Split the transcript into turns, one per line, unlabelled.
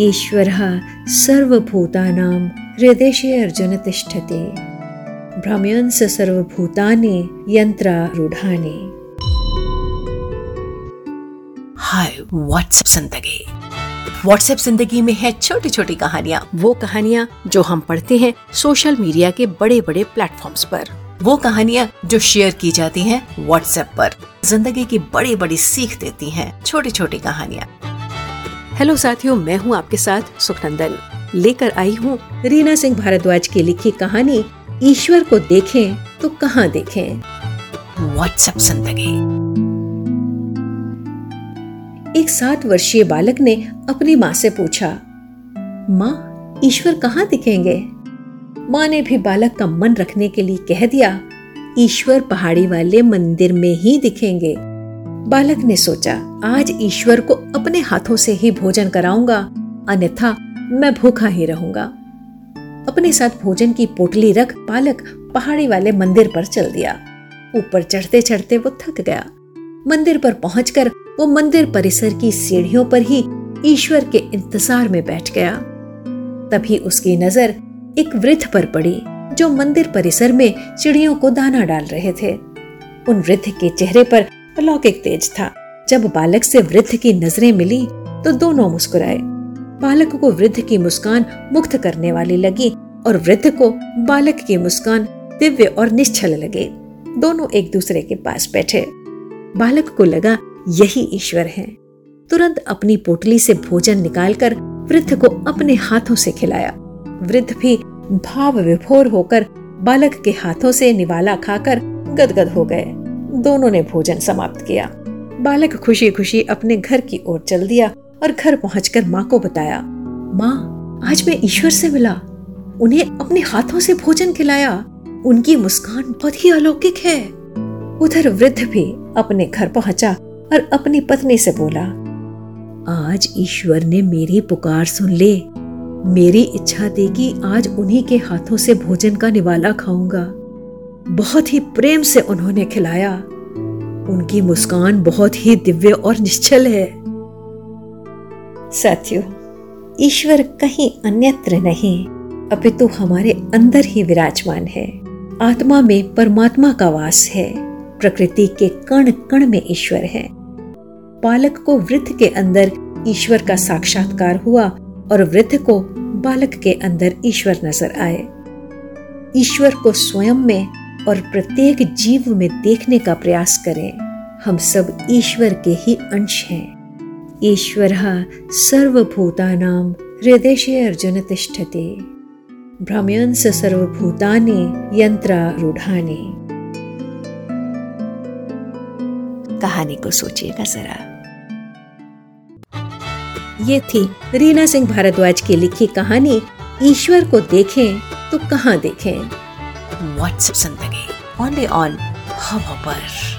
ईश्वरः सर्वभूतानां हृदय अर्जुन तिष्ठते। भ्रमयंस सर्वभूतानि यंत्रारूढ़ानि
हाय व्हाट्सएप ज़िंदगी। व्हाट्सएप ज़िंदगी में है छोटी छोटी कहानियाँ। वो कहानियाँ जो हम पढ़ते हैं सोशल मीडिया के बड़े बड़े प्लेटफॉर्म्स पर। वो कहानियाँ जो शेयर की जाती हैं व्हाट्सएप पर। ज़िंदगी की बड़ी बड़ी सीख देती हैं छोटी छोटी कहानियाँ। हेलो साथियों मैं हूँ आपके साथ सुखनंदन। लेकर आई हूँ
रीना सिंह भारद्वाज की लिखी कहानी ईश्वर को देखें तो कहाँ देखें?
व्हाट्सएप ज़िंदगी।
एक सात वर्षीय बालक ने अपनी माँ से पूछा माँ ईश्वर कहाँ दिखेंगे? माँ ने भी बालक का मन रखने के लिए कह दिया ईश्वर पहाड़ी वाले मंदिर में ही दिखेंगे। बालक ने सोचा, आज ईश्वर को अपने हाथों से ही भोजन कराऊँगा, अन्यथा मैं भूखा ही रहूँगा। अपने साथ भोजन की पोटली रख बालक पहाड़ी वाले मंदिर पर चल दिया। ऊपर चढ़ते चढ़ते वो थक गया। मंदिर पर पहुंचकर वो मंदिर परिसर की सीढ़ियों पर ही ईश्वर के इंतज़ार में बैठ गया। तभी उसकी नज़र एक वृद्ध पर पड़ी, जो मंदिर परिसर में चिड़ियों को दाना डाल रहे थे। उन वृद्ध के चेहरे पर अलौकिक तेज था। जब बालक से वृद्ध की नज़रें मिली तो दोनों मुस्कुराए। बालक को वृद्ध की मुस्कान मुक्त करने वाली लगी और वृद्ध को बालक की मुस्कान दिव्य और निश्चल लगे। दोनों एक दूसरे के पास बैठे। बालक को लगा, यही ईश्वर है। तुरंत अपनी पोटली से भोजन निकालकर वृद्ध को अपने हाथों से खिलाया। वृद्ध भी भाव विभोर होकर बालक के हाथों से निवाला खाकर गदगद हो गए। दोनों ने भोजन समाप्त किया। बालक खुशी खुशी अपने घर की ओर चल दिया और घर पहुंचकर माँ को बताया, माँ, आज मैं ईश्वर से मिला। उन्हें अपने हाथों से भोजन खिलाया। उनकी मुस्कान बहुत ही अलौकिक है। उधर वृद्ध भी अपने घर पहुँचा और अपनी पत्नी से बोला, आज ईश्वर ने मेरी पुकार सुन ले। मेरी इच्छा थी कि आज उन्हीं के हाथों से भोजन का निवाला खाऊँगा। बहुत ही प्रेम से उन्होंने खिलाया। उनकी मुस्कान बहुत ही दिव्य और निश्चल है। साथियों, ईश्वर कहीं अन्यत्र नहीं, अपितु हमारे अंदर ही विराजमान है। आत्मा में परमात्मा का वास है। प्रकृति के कण कण में ईश्वर है। बालक को वृद्ध के अंदर ईश्वर का साक्षात्कार हुआ और वृद्ध को बालक के अंदर ईश्वर नज़र आए। ईश्वर को स्वयं में और प्रत्येक जीव में देखने का प्रयास करें। हम सब ईश्वर के ही अंश हैं। ईश्वर सर्वभूतानां हृदय अर्जुन तिष्ठते। भ्रमयंस सर्वभूतानि यंत्रारूढ़ानि
कहानी को सोचिएगा जरा।
ये थी रीना सिंह भारद्वाज की लिखी कहानी। ईश्वर को देखें तो कहाँ देखें?
व्हाट्सएप ज़िंदगी ओनली ऑन हब पर